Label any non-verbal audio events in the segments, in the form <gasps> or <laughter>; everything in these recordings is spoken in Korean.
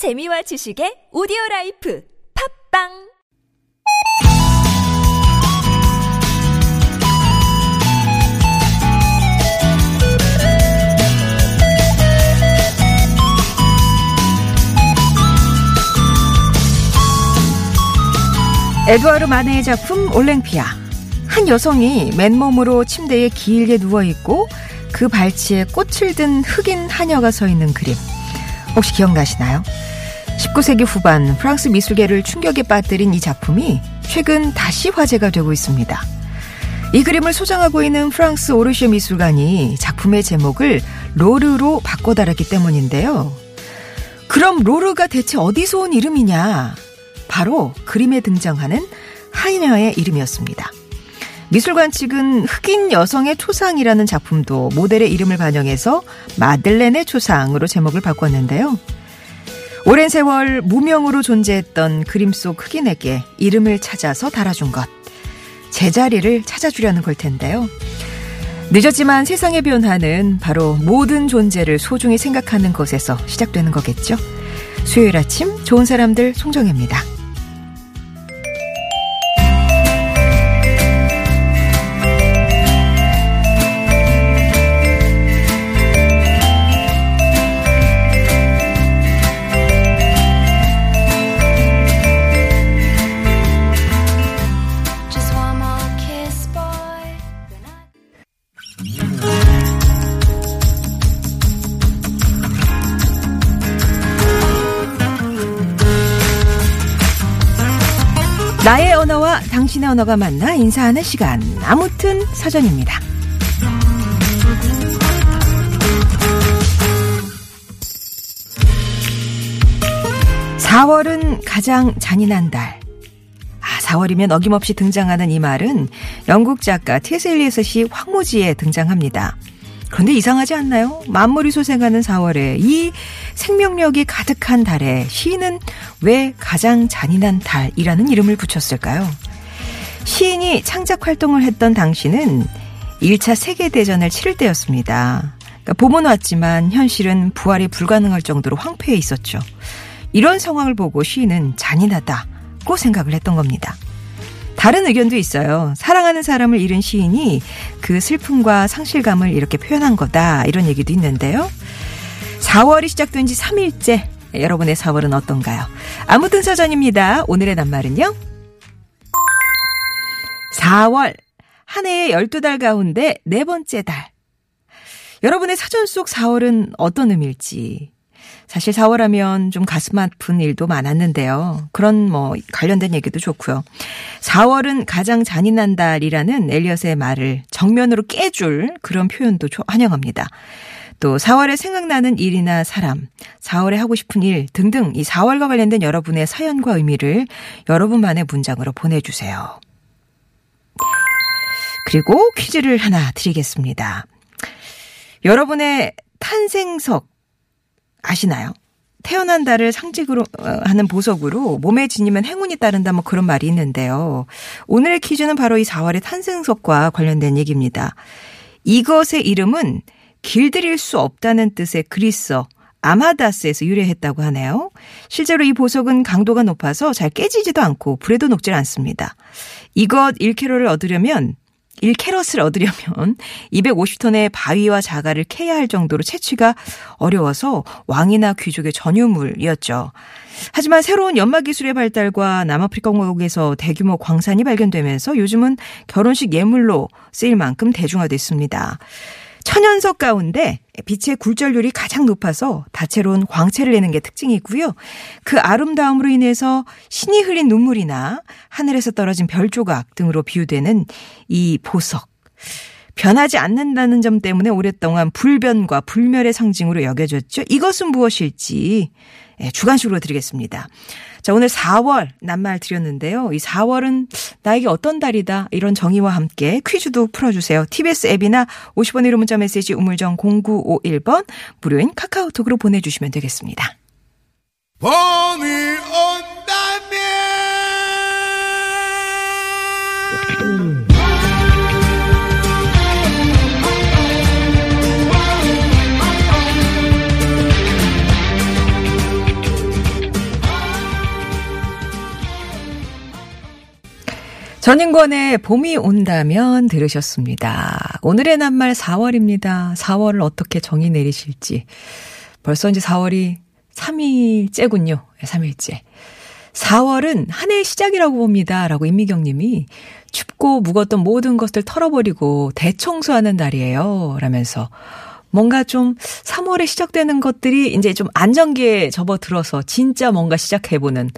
재미와 지식의 오디오 라이프 팟빵 에드와르 마네의 작품 올랭피아. 한 여성이 맨몸으로 침대에 길게 누워있고 그 발치에 꽃을 든 흑인 하녀가 서 있는 그림. 혹시 기억나시나요? 19세기 후반 프랑스 미술계를 충격에 빠뜨린 이 작품이 최근 다시 화제가 되고 있습니다. 이 그림을 소장하고 있는 프랑스 오르쉐 미술관이 작품의 제목을 로르로 바꿔 달았기 때문인데요. 그럼 로르가 대체 어디서 온 이름이냐? 바로 그림에 등장하는 하이녀의 이름이었습니다. 미술관 측은 흑인 여성의 초상이라는 작품도 모델의 이름을 반영해서 마들렌의 초상으로 제목을 바꿨는데요. 오랜 세월 무명으로 존재했던 그림 속 흑인에게 이름을 찾아서 달아준 것. 제자리를 찾아주려는 걸 텐데요. 늦었지만 세상의 변화는 바로 모든 존재를 소중히 생각하는 것에서 시작되는 거겠죠. 수요일 아침 좋은 사람들 송정혜입니다. 나의 언어와 당신의 언어가 만나 인사하는 시간. 아무튼 사전입니다. 4월은 가장 잔인한 달. 아, 4월이면 어김없이 등장하는 이 말은 영국 작가 T.S. 엘리엇이 황무지에 등장합니다. 그런데 이상하지 않나요? 만물이 소생하는 4월에 이 생명력이 가득한 달에 시인은 왜 가장 잔인한 달이라는 이름을 붙였을까요? 시인이 창작 활동을 했던 당시는 1차 세계대전을 치를 때였습니다. 그러니까 봄은 왔지만 현실은 부활이 불가능할 정도로 황폐해 있었죠. 이런 상황을 보고 시인은 잔인하다고 생각을 했던 겁니다. 다른 의견도 있어요. 사랑하는 사람을 잃은 시인이 그 슬픔과 상실감을 이렇게 표현한 거다. 이런 얘기도 있는데요. 4월이 시작된 지 3일째. 여러분의 4월은 어떤가요? 아무튼 사전입니다. 오늘의 낱말은요. 4월. 한 해의 12달 가운데 네 번째 달. 여러분의 사전 속 4월은 어떤 의미일지. 사실 4월 하면 좀 가슴 아픈 일도 많았는데요. 그런 뭐 관련된 얘기도 좋고요. 4월은 가장 잔인한 달이라는 엘리엇의 말을 정면으로 깨줄 그런 표현도 조- 환영합니다. 또 4월에 생각나는 일이나 사람, 4월에 하고 싶은 일 등등 이 4월과 관련된 여러분의 사연과 의미를 여러분만의 문장으로 보내주세요. 그리고 퀴즈를 하나 드리겠습니다. 여러분의 탄생석 아시나요? 태어난 달을 상징으로 어, 하는 보석으로 몸에 지니면 행운이 따른다 뭐 그런 말이 있는데요. 오늘의 퀴즈는 바로 이 4월의 탄생석과 관련된 얘기입니다. 이것의 이름은 길들일 수 없다는 뜻의 그리스어 아마다스에서 유래했다고 하네요. 실제로 이 보석은 강도가 높아서 잘 깨지지도 않고 불에도 녹질 않습니다. 이것 1캐럿을 얻으려면 1캐럿을 얻으려면 <laughs> 250톤의 바위와 자갈을 캐야 할 정도로 채취가 어려워서 왕이나 귀족의 전유물이었죠. 하지만 새로운 연마 기술의 발달과 남아프리카 공화국에서 대규모 광산이 발견되면서 요즘은 결혼식 예물로 쓰일 만큼 대중화됐습니다. 천연석 가운데 빛의 굴절률이 가장 높아서 다채로운 광채를 내는 게 특징이고요. 그 아름다움으로 인해서 신이 흘린 눈물이나 하늘에서 떨어진 별 조각 등으로 비유되는 이 보석. 변하지 않는다는 점 때문에 오랫동안 불변과 불멸의 상징으로 여겨졌죠. 이것은 무엇일지 예, 주관식으로 드리겠습니다. 자, 오늘 4월 낱말 드렸는데요. 이 4월은 나에게 어떤 달이다 이런 정의와 함께 퀴즈도 풀어주세요. TBS 앱이나 50원 1호 문자 메시지 우물정 0951번 무료인 카카오톡으로 보내주시면 되겠습니다. 봄이 온다 전인권의 봄이 온다면 들으셨습니다. 오늘의 낱말 4월입니다. 4월을 어떻게 정의 내리실지. 벌써 이제 4월이 3일째군요. 3일째. 4월은 한 해의 시작이라고 봅니다. 라고 임미경 님이 춥고 묵었던 모든 것을 털어버리고 대청소하는 달이에요. 라면서 뭔가 좀 3월에 시작되는 것들이 이제 좀 안정기에 접어들어서 진짜 뭔가 시작해보는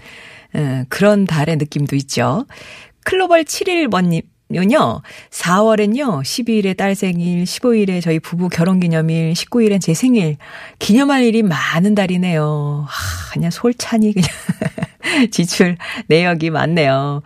음, 그런 달의 느낌도 있죠. 클로벌 7일번님 요요 4월엔요, 12일에 딸 생일, 15일에 저희 부부 결혼 기념일, 19일엔 제 생일, 기념할 일이 많은 달이네요. 하, 그냥 솔찬이 그냥 <laughs> <laughs> 지출 내역이 많네요.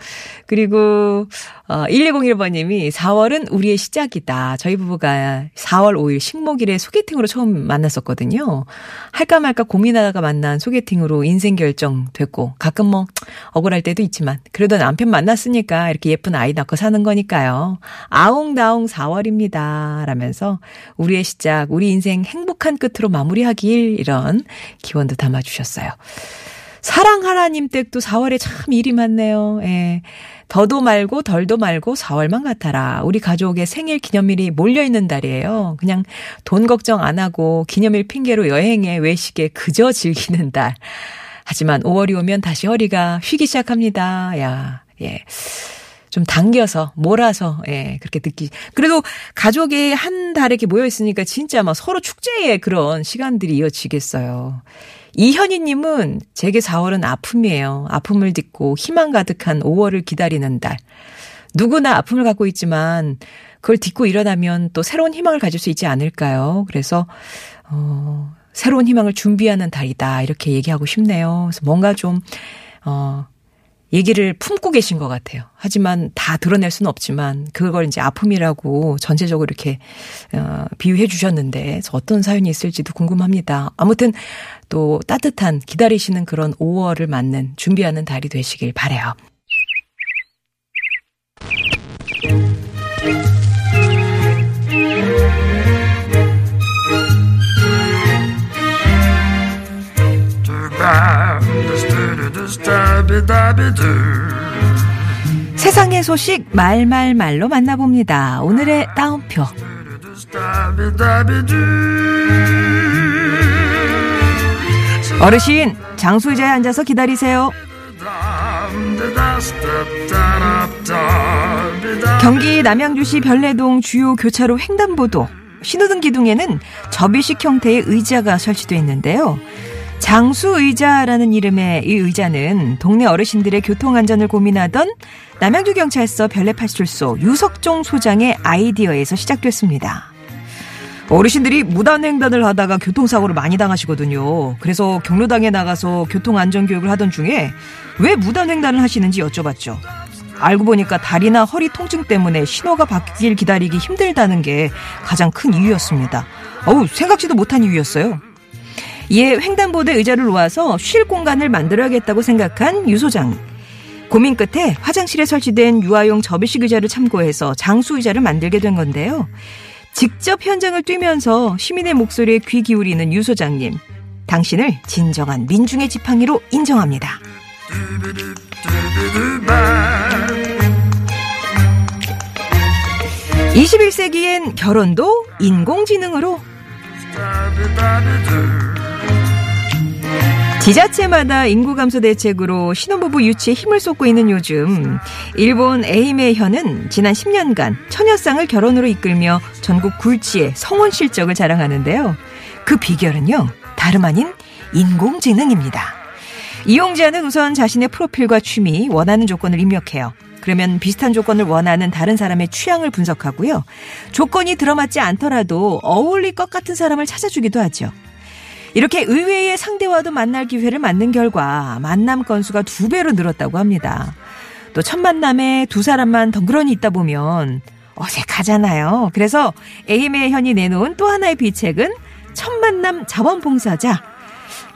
그리고, 어, 1201번 님이 4월은 우리의 시작이다. 저희 부부가 4월 5일 식목일에 소개팅으로 처음 만났었거든요. 할까 말까 고민하다가 만난 소개팅으로 인생 결정 됐고, 가끔 뭐, 억울할 때도 있지만, 그래도 남편 만났으니까 이렇게 예쁜 아이 낳고 사는 거니까요. 아웅다웅 4월입니다. 라면서 우리의 시작, 우리 인생 행복한 끝으로 마무리하길, 이런 기원도 담아 주셨어요. 사랑하라님 댁도 4월에 참 일이 많네요. 예. 더도 말고 덜도 말고 4월만 같아라. 우리 가족의 생일 기념일이 몰려있는 달이에요. 그냥 돈 걱정 안 하고 기념일 핑계로 여행에 외식에 그저 즐기는 달. 하지만 5월이 오면 다시 허리가 휘기 시작합니다. 야, 예. 좀 당겨서, 몰아서, 예, 그렇게 느끼. 그래도 가족이 한 달에 이렇게 모여 있으니까 진짜 막 서로 축제의 그런 시간들이 이어지겠어요. 이현희님은 제게 4월은 아픔이에요. 아픔을 딛고 희망 가득한 5월을 기다리는 달. 누구나 아픔을 갖고 있지만 그걸 딛고 일어나면 또 새로운 희망을 가질 수 있지 않을까요? 그래서, 어, 새로운 희망을 준비하는 달이다. 이렇게 얘기하고 싶네요. 그래서 뭔가 좀, 어, 얘기를 품고 계신 것 같아요. 하지만 다 드러낼 수는 없지만 그걸 이제 아픔이라고 전체적으로 이렇게 어, 비유해 주셨는데 어떤 사연이 있을지도 궁금합니다. 아무튼 또 따뜻한 기다리시는 그런 5월을 맞는 준비하는 달이 되시길 바래요. 세상의 소식 말말말로 만나봅니다. 오늘의 따옴표. 어르신, 장수 의자에 앉아서 기다리세요. 경기 남양주시 별내동 주요 교차로 횡단보도 신호등 기둥에는 접이식 형태의 의자가 설치되어 있는데요. 장수 의자라는 이름의 이 의자는 동네 어르신들의 교통 안전을 고민하던 남양주 경찰서 별내파출소 유석종 소장의 아이디어에서 시작됐습니다. 어르신들이 무단횡단을 하다가 교통사고를 많이 당하시거든요. 그래서 경로당에 나가서 교통안전교육을 하던 중에 왜 무단횡단을 하시는지 여쭤봤죠. 알고 보니까 다리나 허리 통증 때문에 신호가 바뀌길 기다리기 힘들다는 게 가장 큰 이유였습니다. 어우, 생각지도 못한 이유였어요. 이에 횡단보도에 의자를 놓아서 쉴 공간을 만들어야겠다고 생각한 유 소장. 고민 끝에 화장실에 설치된 유아용 접이식 의자를 참고해서 장수 의자를 만들게 된 건데요. 직접 현장을 뛰면서 시민의 목소리에 귀 기울이는 유 소장님. 당신을 진정한 민중의 지팡이로 인정합니다. 21세기엔 결혼도 인공지능으로 지자체마다 인구 감소 대책으로 신혼부부 유치에 힘을 쏟고 있는 요즘 일본 에이메 현은 지난 10년간 처녀상을 결혼으로 이끌며 전국 굴지의 성원 실적을 자랑하는데요. 그 비결은요. 다름 아닌 인공지능입니다. 이용자는 우선 자신의 프로필과 취미, 원하는 조건을 입력해요. 그러면 비슷한 조건을 원하는 다른 사람의 취향을 분석하고요. 조건이 들어맞지 않더라도 어울릴 것 같은 사람을 찾아주기도 하죠. 이렇게 의외의 상대와도 만날 기회를 만든 결과 만남 건수가 두 배로 늘었다고 합니다. 또 첫 만남에 두 사람만 덩그러니 있다 보면 어색하잖아요. 그래서 에이메 현이 내놓은 또 하나의 비책은 첫 만남 자원봉사자.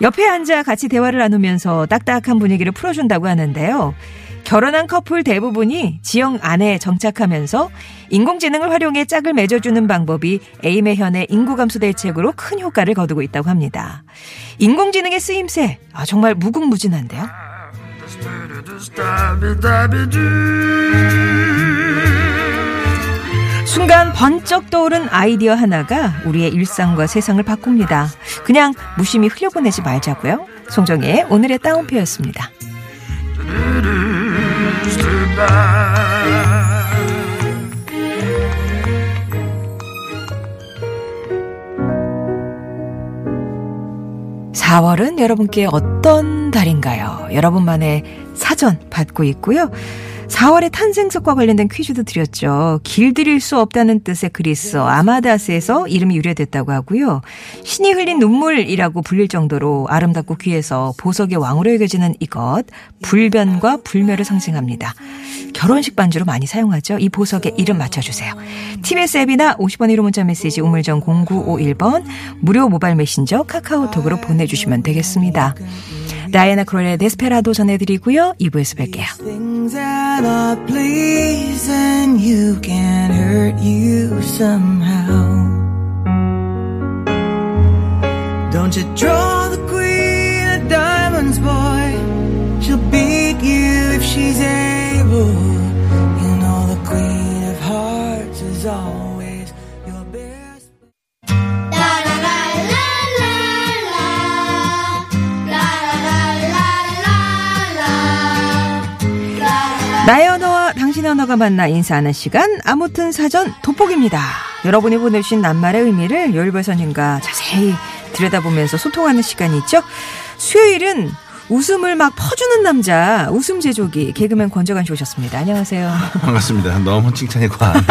옆에 앉아 같이 대화를 나누면서 딱딱한 분위기를 풀어준다고 하는데요. 결혼한 커플 대부분이 지역 안에 정착하면서 인공지능을 활용해 짝을 맺어주는 방법이 에임의 현의 인구 감소 대책으로 큰 효과를 거두고 있다고 합니다. 인공지능의 쓰임새 아, 정말 무궁무진한데요. 순간 번쩍 떠오른 아이디어 하나가 우리의 일상과 세상을 바꿉니다. 그냥 무심히 흘려보내지 말자고요. 송정의 오늘의 따옴표였습니다. 사월은 여러분께 어떤 달인가요? 여러분만의 사전 받고 있고요. 4월의 탄생석과 관련된 퀴즈도 드렸죠. 길들일 수 없다는 뜻의 그리스어 아마다스에서 이름이 유래됐다고 하고요. 신이 흘린 눈물이라고 불릴 정도로 아름답고 귀해서 보석의 왕으로 여겨지는 이것 불변과 불멸을 상징합니다. 결혼식 반주로 많이 사용하죠. 이 보석의 이름 맞춰주세요. TBS 앱이나 50원 1호 문자 메시지 우물정 0951번 무료 모바일 메신저 카카오톡으로 보내주시면 되겠습니다. 다이애나 크롤의 데스페라도 전해드리고요. 2부에서 뵐게요. Things that are pleasing you can hurt you somehow. Don't you draw the queen of diamonds, boy? She'll beat you if she's able. 당신의 언어가 만나 인사하는 시간 아무튼 사전 돋보기입니다. 여러분이 보내주신 낱말의 의미를 요일별 선생님과 자세히 들여다보면서 소통하는 시간이 있죠. 수요일은 웃음을 막 퍼주는 남자 웃음 제조기 개그맨 권정환 씨 오셨습니다. 안녕하세요. <laughs> 반갑습니다. 너무 칭찬이 과하네요.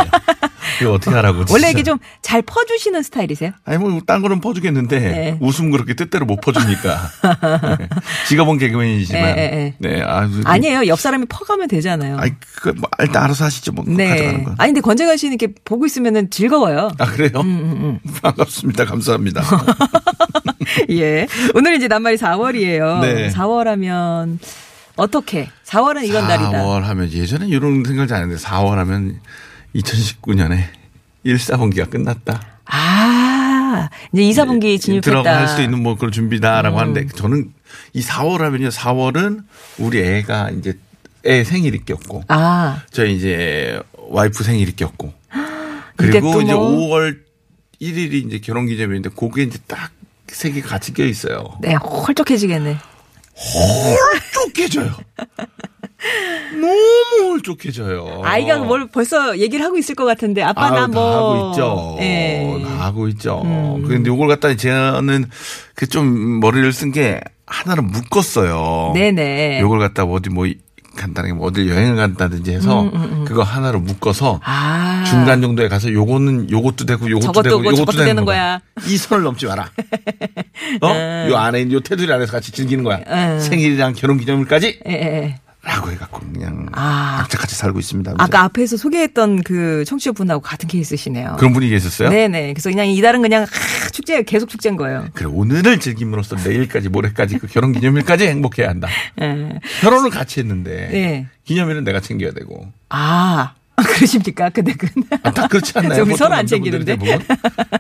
이거 어떻게 하라고. 진짜. 원래 이게 좀 잘 퍼주시는 스타일이세요? 아니, 뭐, 딴 거는 퍼주겠는데, 네. 웃음 그렇게 뜻대로 못 퍼주니까. <laughs> 네. 직업은 개그맨이지만. 네, 네, 네. 아주. 아니에요. 옆 사람이 퍼가면 되잖아요. 아이, 그, 뭐, 일단 알아서 하시죠. 뭐, 가져가는 네. 건. 아니 근데 권정환 씨는 이렇게 보고 있으면 즐거워요. 아, 그래요? 음, 반갑습니다. 감사합니다. <laughs> 예. 오늘 이제 낱말이 4월이에요. 네. 4월 하면 어떻게? 4월은 이런 달이다. 4월 하면, 예전에 이런 생각을 잘 안 했는데, 4월 하면 2019년에 1, 4분기가 끝났다. 아, 이제 2, 4분기 진입했다. 네, 들어갈 수 있는 뭐 그런 준비다라고 음. 하는데, 저는 이 4월 하면요, 4월은 우리 애가 이제 애 생일이 꼈고, 아, 저 이제 와이프 생일이 꼈고 <gasps> 그리고 또 이제 뭐? 5월 1일이 이제 결혼 기념일인데 그게 이제 딱세개 같이 껴 있어요. 네, 홀쭉해지겠네. 홀쭉해져요. 너무 홀쭉해져요. 아이가 뭘 벌써 얘기를 하고 있을 것 같은데 아빠 나다 뭐. 하고 있죠. 예. 음. 다 하고 있죠. 그런데 요걸 갖다 저는 그 좀 머리를 쓴 게 하나는 묶었어요. 네네. 요걸 갖다 어디 뭐 간단하게 뭐 어딜 여행을 간다든지 해서 그거 하나로 묶어서 음, 아. 중간 정도에 가서 요거는 요것도 되고 요것도 되고 되고 요것도 되는 되는 거야. 이 선을 넘지 마라. <laughs> 어? 요 안에 요 테두리 안에서 같이 즐기는 거야. 음. 생일이랑 결혼 기념일까지 예, 예, 예. 라고 해갖고 그냥 아. 각자 같이 살고 있습니다. 아까 앞에서 소개했던 그 청취자분하고 같은 케이스시네요. 그런 분위기 있었어요? 네네. 그래서 그냥 이달은 그냥 하, 축제 계속 축제인 거예요. 그래 오늘을 즐김으로써 내일까지 모레까지 그 결혼 기념일까지 행복해야 한다. 예. 결혼을 같이 했는데 네. 기념일은 내가 챙겨야 되고 아, <laughs> 그러십니까? 근데 그. 아, 딱 그렇지 않나요? <laughs> 저 우리 서로 안 챙기는데.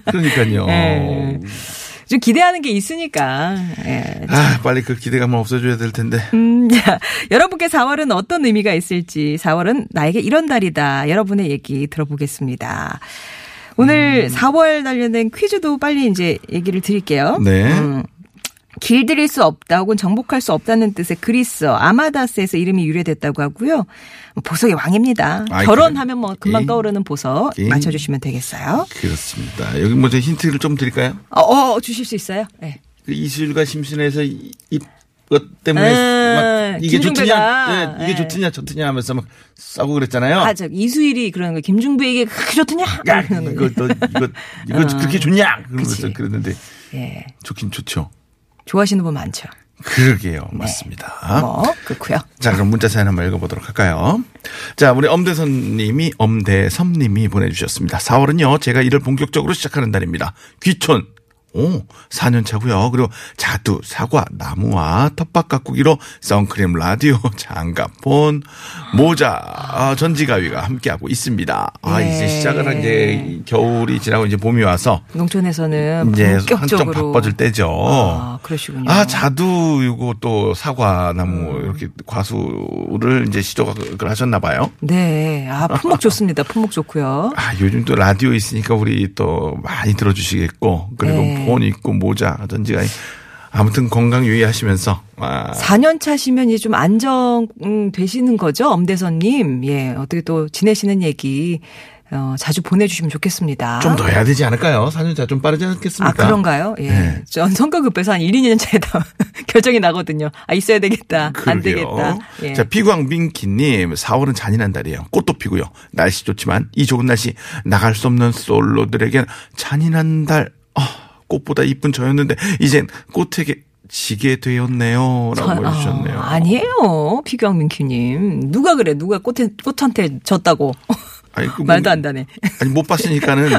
그러니까요. <laughs> 예. 좀 기대하는 게 있으니까. 예. 아 빨리 그 기대감을 없애줘야 될 텐데. 음, <laughs> 자, 여러분께 4월은 어떤 의미가 있을지 4월은 나에게 이런 달이다. 여러분의 얘기 들어보겠습니다. 오늘 음. 4월 관련된 퀴즈도 빨리 이제 얘기를 드릴게요. 네. 음, 길들일 수 없다 혹은 정복할 수 없다는 뜻의 그리스어 아마다스에서 이름이 유래됐다고 하고요. 보석의 왕입니다. 아이, 결혼하면 뭐 금방 에이. 떠오르는 보석 에이. 맞춰주시면 되겠어요. 그렇습니다. 여기 뭐 제가 힌트를 좀 드릴까요? 어, 어, 주실 수 있어요? 네. 그 이수일과 심신에서 이- 이것 때문에 음, 막 이게. 좋느냐, 네, 이게 네. 좋느냐, 좋느냐 하면서 막 싸고 그랬잖아요. 아, 저 이수일이 그러는 거 김중배에게 그렇게 좋더냐? 야, 이거 거. 너 이거 이거 <laughs> 그렇게 좋냐? 그러면서. 그랬는데 예. 좋긴 좋죠. 좋아하시는 분 많죠. 그러게요, 맞습니다. 뭐, 그렇고요 자, 그럼 문자 사연 한번 읽어보도록 할까요? 자, 우리 엄대선 님이, 엄대섭님이 보내주셨습니다. 4월은요, 제가 일을 본격적으로 시작하는 달입니다. 귀촌, 오, 4년 차고요. 그리고 자두, 사과, 나무와 텃밭 가꾸기로 선크림, 라디오, <laughs> 장갑 폰, 모자, 아, 전지가위가 함께하고 있습니다. 아, 예. 이제 시작을 한 이제 겨울이 지나고 이제 봄이 와서 농촌에서는 이제 본격적으로 바빠질 때죠. 아, 그러시군요. 아, 자두, 요거 또 사과, 나무, 이렇게 과수를 이제 시도를 하셨나 봐요. 네. 아, 품목 좋습니다. 품목 좋고요. 아, 요즘 또 라디오 있으니까 우리 또 많이 들어 주시겠고, 그리고 네. 폰 있고 모자, 전지가 아무튼 건강 유의하시면서, 아, 4년 차시면 이제 좀 안정 음, 되시는 거죠, 엄대선님. 예, 어떻게 또 지내시는 얘기 어, 자주 보내주시면 좋겠습니다. 좀 더 해야 되지 않을까요? 4년차 좀 빠르지 않겠습니까? 아, 그런가요? 예. 네. 전 성과 급해서 한 1, 2년 차에 다 <laughs> 결정이 나거든요. 아, 있어야 되겠다. 안 그러게요. 되겠다. 예. 자, 피광민키님, 4월은 잔인한 달이에요. 꽃도 피고요. 날씨 좋지만 이 좋은 날씨 나갈 수 없는 솔로들에겐 잔인한 달, 아, 꽃보다 이쁜 저였는데 이젠 꽃에게 지게 되었네요. 라고 아, 해주셨네요. 아니에요. 피경민큐님. 누가 그래? 누가 꽃에, 꽃한테 졌다고. 아니, 그 뭐- 말도 안 되네. 아니, 못 봤으니까는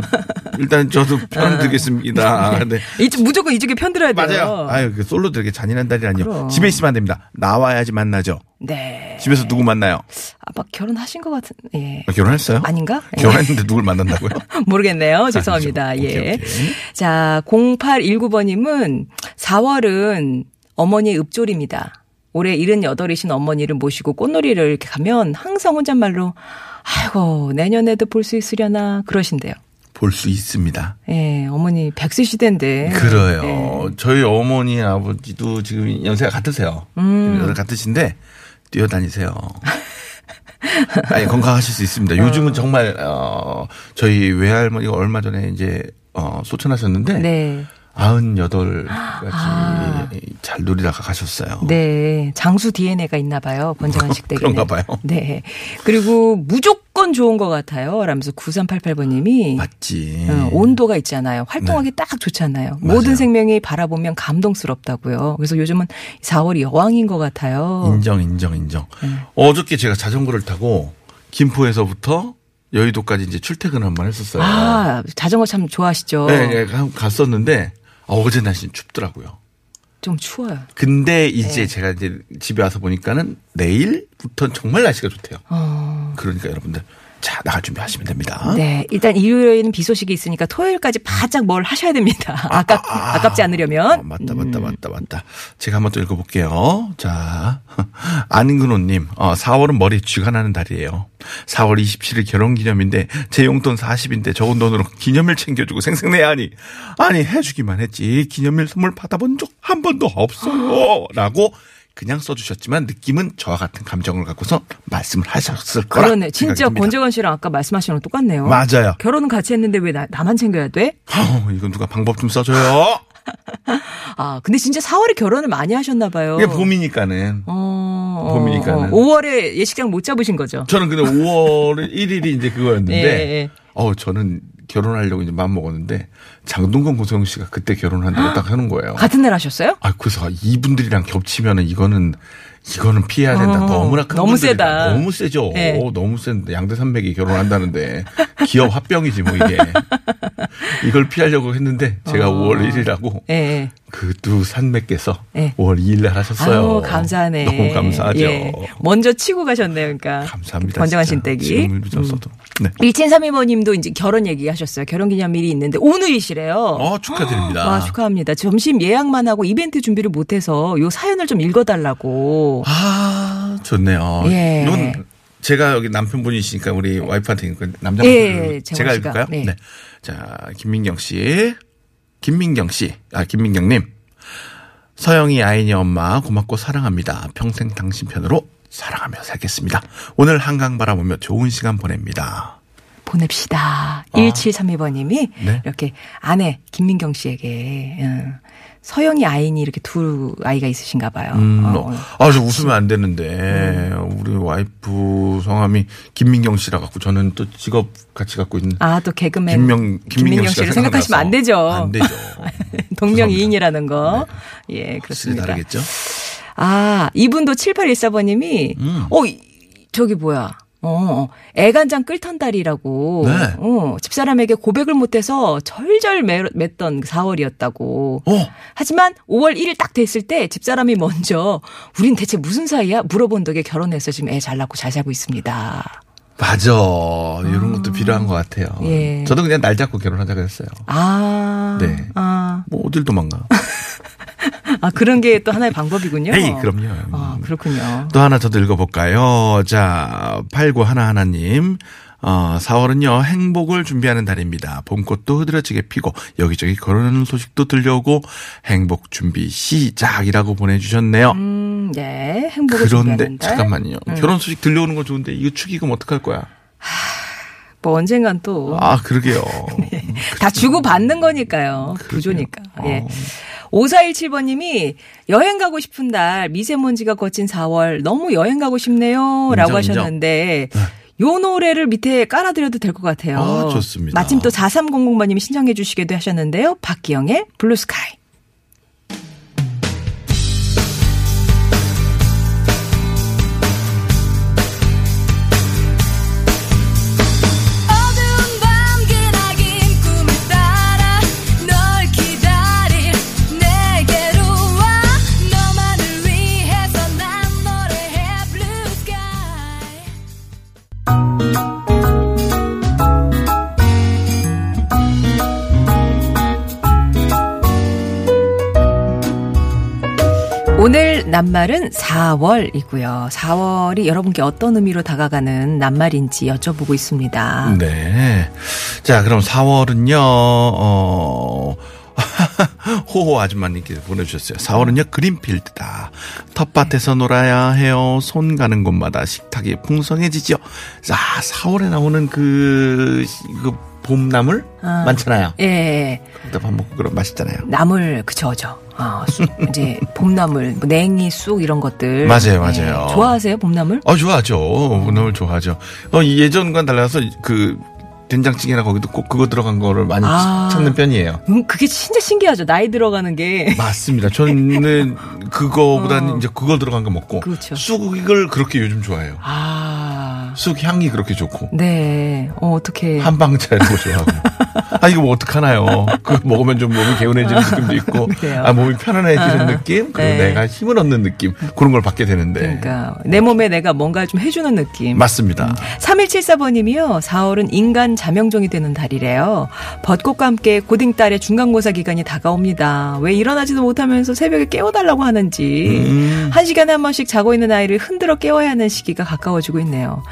일단 저도 편 드겠습니다. 네. 이쪽, 무조건 이쪽에 편 들어야 돼요. 맞아요. 아유, 그 솔로들에게 잔인한 달이라니요. 그럼. 집에 있으면 안 됩니다. 나와야지 만나죠. 네. 집에서 누구 만나요? 아마 결혼하신 것 같은, 예. 아, 결혼했어요? 아닌가? 예. 결혼했는데 누굴 만난다고요? <laughs> 모르겠네요. 죄송합니다. 오케이, 예. 오케이. 자, 0819번님은 4월은 어머니의 읍졸입니다. 올해 78이신 어머니를 모시고 꽃놀이를 이렇게 가면 항상 혼잣말로 아이고, 내년에도 볼 수 있으려나 그러신대요. 볼 수 있습니다. 예, 어머니 100세 시대인데. 그래요. 예. 저희 어머니 아버지도 지금 연세가 같으세요. 음. 연세가 같으신데 뛰어다니세요. <laughs> 아니 건강하실 수 있습니다. 요즘은 정말 어 저희 외할머니가 얼마 전에 이제 어 소천하셨는데 네. 아흔여덟 <gasps> 아. 가지 잘 누리다가 가셨어요. 네. 장수 DNA가 있나 봐요. 권정환식 댁에는. <laughs> 그런가 봐요. 네. 그리고 무조건 좋은 것 같아요. 라면서 9388번님이 맞지. 어, 온도가 있잖아요. 활동하기 딱 좋잖아요. 네. 맞아요. 모든 생명이 바라보면 감동스럽다고요. 그래서 요즘은 4월이 여왕인 것 같아요. 인정, 인정, 인정. 네. 어저께 제가 자전거를 타고 김포에서부터 여의도까지 이제 출퇴근 한 번 했었어요. 아, 자전거 참 좋아하시죠? 네, 네, 가- 갔었는데 어제 날씨는 춥더라고요. 좀 추워요. 근데 네. 이제 제가 이제 집에 와서 보니까는 내일부터 정말 날씨가 좋대요. 어, 그러니까 여러분들 자 나갈 준비하시면 됩니다. 네. 일단 일요일에는 비 소식이 있으니까 토요일까지 바짝 뭘 하셔야 됩니다. 아깝, 아, 깝지 아, 않으려면. 맞다, 맞다, 맞다, 맞다. 제가 한번 또 읽어볼게요. 자, <laughs> 안근호님, 어, 4월은 머리에 쥐가 나는 달이에요. 4월 27일 결혼 기념인데 제 용돈 40인데 적은 돈으로 <laughs> 기념일 챙겨주고 생색내야 하니 아니 해주기만 했지 기념일 선물 받아본 적 한 번도 없어요. 라고 그냥 써주셨지만 느낌은 저와 같은 감정을 갖고서 말씀을 하셨을 거라. 그러네. 진짜 생각이 듭니다. 권재관 씨랑 아까 말씀하신 거랑 똑같네요. 맞아요. 결혼은 같이 했는데 왜 나, 나만 챙겨야 돼? 어, 이건 누가 방법 좀 써줘요. <laughs> 아, 근데 진짜 4월에 결혼을 많이 하셨나 봐요. 이게 봄이니까는. 어, 봄이니까는. 5월에 예식장 못 잡으신 거죠? 저는 근데 5월 1일이 이제 그거였는데, <laughs> 예, 예. 어 저는 결혼하려고 이제 마음 먹었는데 장동건 고소영 씨가 그때 결혼한다고 딱 하는 거예요. 같은 날 하셨어요? 아 그래서 이분들이랑 겹치면은 이거는 이거는 피해야 된다. 어, 너무나 큰 너무. 세다. 너무 세죠. 예. 어, 너무 센데 양대 산맥이 결혼한다는데 기업 합병이지 뭐 이게. <laughs> 이걸 피하려고 했는데 제가 어. 5월 1일하고 예, 예. 그 두 산맥께서 예. 5월 2일 날 하셨어요. 아유, 감사하네. 너무 감사하죠. 예. 먼저 치고 가셨네요, 그러니까. 감사합니다. 권정환. 신댁이. 지금을 늦었어도. 네. 1732번님도 이제 결혼 얘기 하셨어요. 결혼 기념일이 있는데 오늘이시래요. 어, 축하드립니다. 아, 축하합니다. 점심 예약만 하고 이벤트 준비를 못 해서 요 사연을 좀 읽어 달라고. 아, 좋네요. 예. 이건 제가 여기 남편분이시니까 우리 와이프한테 그 남자 예, 제가 재원 씨가. 읽을까요? 네. 자, 김민경 씨. 김민경 씨. 아, 김민경 님. 서영이 아이니 엄마 고맙고 사랑합니다. 평생 당신 편으로 사랑하며 살겠습니다. 오늘 한강 바라보며 좋은 시간 보냅니다. 보냅시다. 1732번님이 아. 네. 이렇게 아내 김민경 씨에게 응. 서영이 아이니 이렇게 두 아이가 있으신가 봐요. 음, 어, 아, 저 웃으면 안 되는데, 우리 와이프 성함이 김민경 씨라 갖고 저는 또 직업 같이 갖고 있는 아, 또 개그맨 김명, 김민경 씨가 씨를 생각하시면 안 되죠. 안 되죠. <laughs> 동명이인이라는 거. 예, 확실히 그렇습니다. 다르겠죠? 아, 이분도 7814번 님이, 음. 어, 이- 저기 뭐야. 어, 애간장 끌턴다리라고. 네. 어, 집사람에게 고백을 못해서 절절 매, 맺던 4월이었다고. 어. 하지만 5월 1일 딱 됐을 때 집사람이 먼저 우린 대체 무슨 사이야? 물어본 덕에 결혼해서 지금 애 잘 낳고 잘 살고 있습니다. 맞아. 이런 것도 필요한 것 같아요. 예. 저도 그냥 날 잡고 결혼하자 그랬어요. 아. 네. 아, 뭐 어딜 도망가. <laughs> 아, 그런 게 또 하나의 방법이군요. 에이, 그럼요. 아, 그렇군요. 또 하나 저도 읽어볼까요? 자, 8911님. 어, 4월은요, 행복을 준비하는 달입니다. 봄꽃도 흐드러지게 피고, 여기저기 걸어오는 소식도 들려오고, 행복 준비 시작이라고 보내주셨네요. 음, 네. 행복을 그런데, 준비하는 달. 잠깐만요. 결혼 소식 들려오는 건 좋은데, 이거 축의금 어떡할 거야? 뭐 언젠간 또. 아, 그러게요. <laughs> 다 주고 받는 거니까요. 구조니까. 어. 예. 5417번님이 여행 가고 싶은 날 미세먼지가 거친 4월 너무 여행 가고 싶네요. 라고 인정. 하셨는데 요 노래를 밑에 깔아드려도 될 것 같아요. 아, 좋습니다. 마침 또 4300번님이 신청해 주시기도 하셨는데요. 박기영의 블루스카이. 오늘 낱말은 4월이고요. 4월이 여러분께 어떤 의미로 다가가는 낱말인지 여쭤보고 있습니다. 네. 자, 그럼 4월은요, 어, <laughs> 호호 아줌마님께서 보내주셨어요. 4월은요, 그린필드다. 텃밭에서 놀아야 해요. 손 가는 곳마다 식탁이 풍성해지죠. 자, 4월에 나오는 그, 그 봄나물? 아. 많잖아요. 예. 그때 밥 먹고 그럼 맛있잖아요. 나물 그저죠. 어, 쑥, 이제 봄나물, 뭐 냉이, 쑥 이런 것들. 맞아요, 맞아요. 예. 좋아하세요 봄나물? 어, 좋아하죠. 봄나물 좋아하죠. 어, 예전과는 달라서 그, 된장찌개나 거기도 꼭 그거 들어간 거를 많이 아. 찾는 편이에요. 음, 그게 진짜 신기하죠. 나이 들어가는 게. 맞습니다. 저는 그거보다는 어. 이제 그걸 들어간 거 먹고 그렇죠. 쑥을 그렇게 요즘 좋아해요. 아, 쑥 향이 그렇게 좋고 네. 어, 어떻게. 한방차 이런 거 좋아하고. 아 이거 뭐 어떡하나요? 그거 먹으면 좀 몸이 개운해지는 느낌도 있고, 그래요. 아 몸이 편안해지는 아. 느낌, 그리고 네. 내가 힘을 얻는 느낌 그런 걸 받게 되는데 그러니까 내 몸에 내가 뭔가 좀 해주는 느낌. 맞습니다. 3174번님이요. 4월은 인간 자명종이 되는 달이래요. 벚꽃과 함께 고딩딸의 중간고사 기간이 다가옵니다. 왜 일어나지도 못하면서 새벽에 깨워달라고 하는지. 음. 한 시간에 한 번씩 자고 있는 아이를 흔들어 깨워야 하는 시기가 가까워지고 있네요.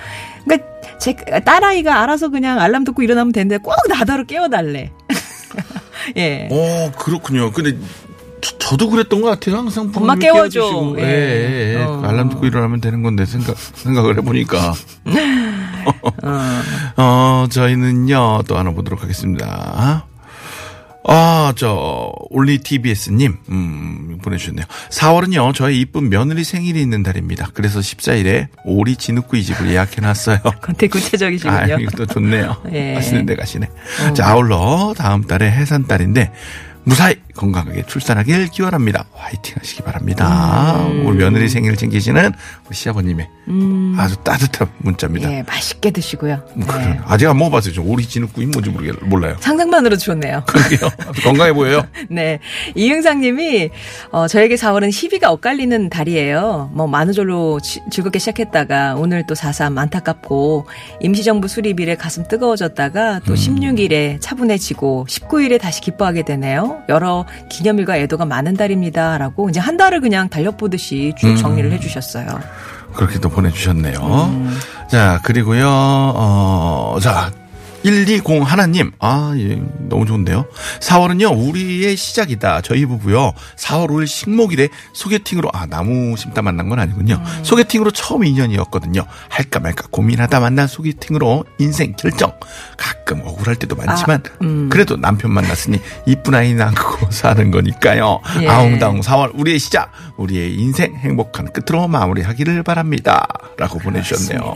그러니까 제 딸아이가 알아서 그냥 알람 듣고 일어나면 되는데 꼭 나더러 깨워달래. <laughs> 예. 어 그렇군요. 근데 저, 도 그랬던 것 같아요. 항상 엄마 깨워줘. 깨워주시고. 예. 예, 예, 예. 어. 알람 듣고 일어나면 되는 건데 생각 생각을 해보니까. <laughs> <laughs> 어, 저희는요, 또 하나 보도록 하겠습니다. 아, 저, 올리 TBS님, 음, 보내주셨네요. 4월은요, 저의 이쁜 며느리 생일이 있는 달입니다. 그래서 14일에 오리 진흙구이 집을 예약해놨어요. 되게 <laughs> 구체적이시군요. 아, 이것도 좋네요. 예. 하시는 데 가시네. 자, 아울러 다음 달에 해산달인데 무사히 건강하게 출산하길 기원합니다. 화이팅 하시기 바랍니다. 음. 우리 며느리 생일 챙기시는 우리 시아버님의 아주 따뜻한 문자입니다. 예, 맛있게 드시고요. 음, 네. 그래요. 아직 안 먹어봤어요. 저 오리 진흙구이 뭔지 모르겠, 몰라요. 상상만으로도 좋네요. 그러게요. 건강해 보여요. <laughs> 네. 이응상 님이, 어, 저에게 4월은 희비가 엇갈리는 달이에요. 뭐, 만우절로 지- 즐겁게 시작했다가, 오늘 또 4.3 안타깝고, 임시정부 수립일에 가슴 뜨거워졌다가, 또 16일에 차분해지고, 19일에 다시 기뻐하게 되네요. 여러 기념일과 애도가 많은 달입니다. 라고, 이제 한 달을 그냥 달력보듯이 쭉 정리를 해주셨어요. 그렇게 또 보내주셨네요. 음. 자, 그리고요, 어, 자, 120 하나님, 아, 예, 너무 좋은데요. 4월은요, 우리의 시작이다. 저희 부부요, 4월 5일 식목일에 소개팅으로, 아, 나무 심다 만난 건 아니군요. 음. 소개팅으로 처음 인연이었거든요. 할까 말까 고민하다 만난 소개팅으로 인생 결정. 가끔 억울할 때도 많지만, 아, 음. 그래도 남편 만났으니 이쁜 아이 낳고 <laughs> 사는 거니까요. 예. 아웅다웅 4월 우리의 시작, 우리의 인생 행복한 끝으로 마무리하기를 바랍니다. 라고 보내주셨네요.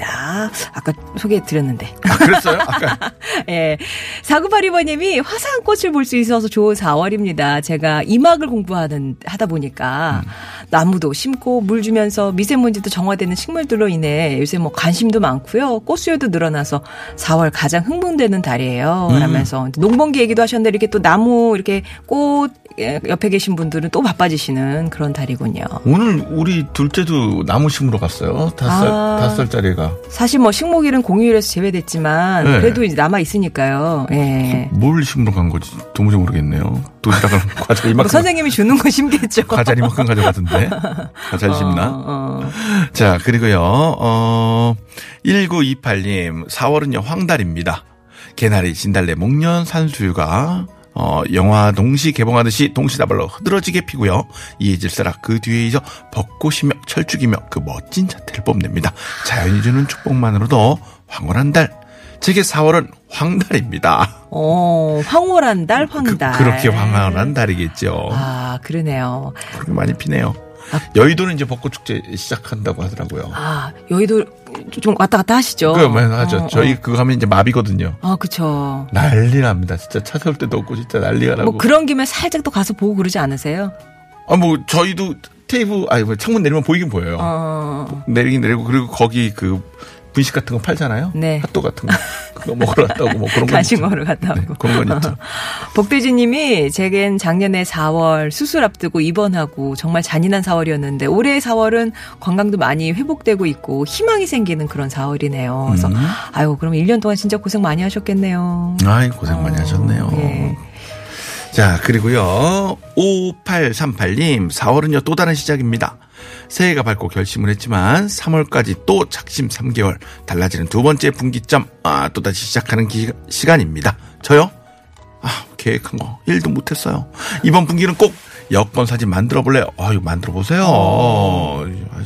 아까 소개해 드렸는데. 아, 그랬어요? 아까 <laughs> <laughs> 예. 4982번님이 화사한 꽃을 볼 수 있어서 좋은 4월입니다. 제가 이막을 공부하는, 하다 보니까 나무도 심고 물 주면서 미세먼지도 정화되는 식물들로 인해 요새 뭐 관심도 많고요. 꽃수요도 늘어나서 4월 가장 흥분되는 달이에요. 라면서 농번기 얘기도 하셨는데 이렇게 또 나무, 이렇게 꽃 예, 옆에 계신 분들은 또 바빠지시는 그런 달이군요. 오늘 우리 둘째도 나무 심으러 갔어요. 다섯 살, 아. 다섯 살짜리가. 사실 뭐 식목일은 공휴일에서 제외됐지만 네. 그래도 이제 남아 있으니까요. 예. 뭘 심으러 간 거지? 도무지 모르겠네요. 도시락을 <laughs> 과자 뭐 이만큼. 선생님이 주는 거 심겠죠. 과자 이만큼 가져가던데. 아, 잘 심나? 어, 어. 자, 그리고요, 어, 1928님, 4월은요, 황달입니다. 개나리, 진달래, 목련, 산수유가, 어, 영화 동시 개봉하듯이 동시다발로 흐드러지게 피고요. 이해질사라 그 뒤에 이어 벚꽃이며 철쭉이며 그 멋진 자태를 뽐냅니다. 자연이 주는 축복만으로도 황홀한 달. 제게 4월은 황달입니다. 어, 황홀한 달, 황달. 그, 렇게 황홀한 달이겠죠. 아, 그러네요. 그렇게 많이 피네요. 여의도는 이제 벚꽃 축제 시작한다고 하더라고요. 아, 여의도 좀 왔다 갔다 하시죠? 많이 하죠. 어, 저희 어. 그거 하면 이제 마비거든요. 아, 그쵸. 난리 납니다. 진짜 차 세울 때도 없고 진짜 난리가 나고. 뭐 그런 김에 살짝 또 가서 보고 그러지 않으세요? 아, 뭐 저희도 테이프 아니 뭐 창문 내리면 보이긴 보여요. 어, 내리긴 내리고 그리고 거기 그 분식 같은 거 팔잖아요. 네. 핫도그 같은 거. 그거 먹으러 갔다고 뭐 그런 거. 간식. 먹으러 갔다 네. 그런 건 있죠. <laughs> 복돼지 님이 제겐 작년에 4월 수술 앞두고 입원하고 정말 잔인한 4월이었는데 올해의 4월은 건강도 많이 회복되고 있고 희망이 생기는 그런 4월이네요. 그래서 음. 아유, 그럼 1년 동안 진짜 고생 많이 하셨겠네요. 아이 고생 많이 하셨네요. 예. 자, 그리고요. 5838님, 4월은요, 또 다른 시작입니다. 새해가 밝고 결심을 했지만 3월까지 또 작심 3개월 달라지는 두 번째 분기점 아 또다시 시작하는 기- 시간입니다. 저요? 아 계획한 거 1도 못했어요. 이번 분기는 꼭 여권 사진 만들어 볼래요. 아유 만들어 보세요.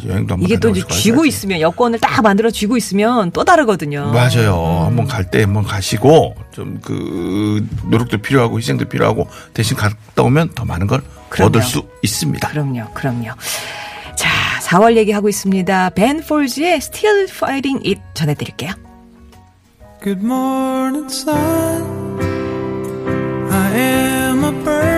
여행도 한번 이게 또 이제 쥐고 하셔야지. 있으면 여권을 딱 만들어 쥐고 있으면 또 다르거든요. 맞아요. 한번 갈 때 한번 가시고 좀 그 노력도 필요하고 희생도 필요하고 대신 갔다 오면 더 많은 걸 그럼요. 얻을 수 있습니다. 그럼요, 그럼요. 자, 4월 얘기하고 있습니다. 벤 폴즈의 Still Fighting It 전해드릴게요. Good morning, sun. I am a bird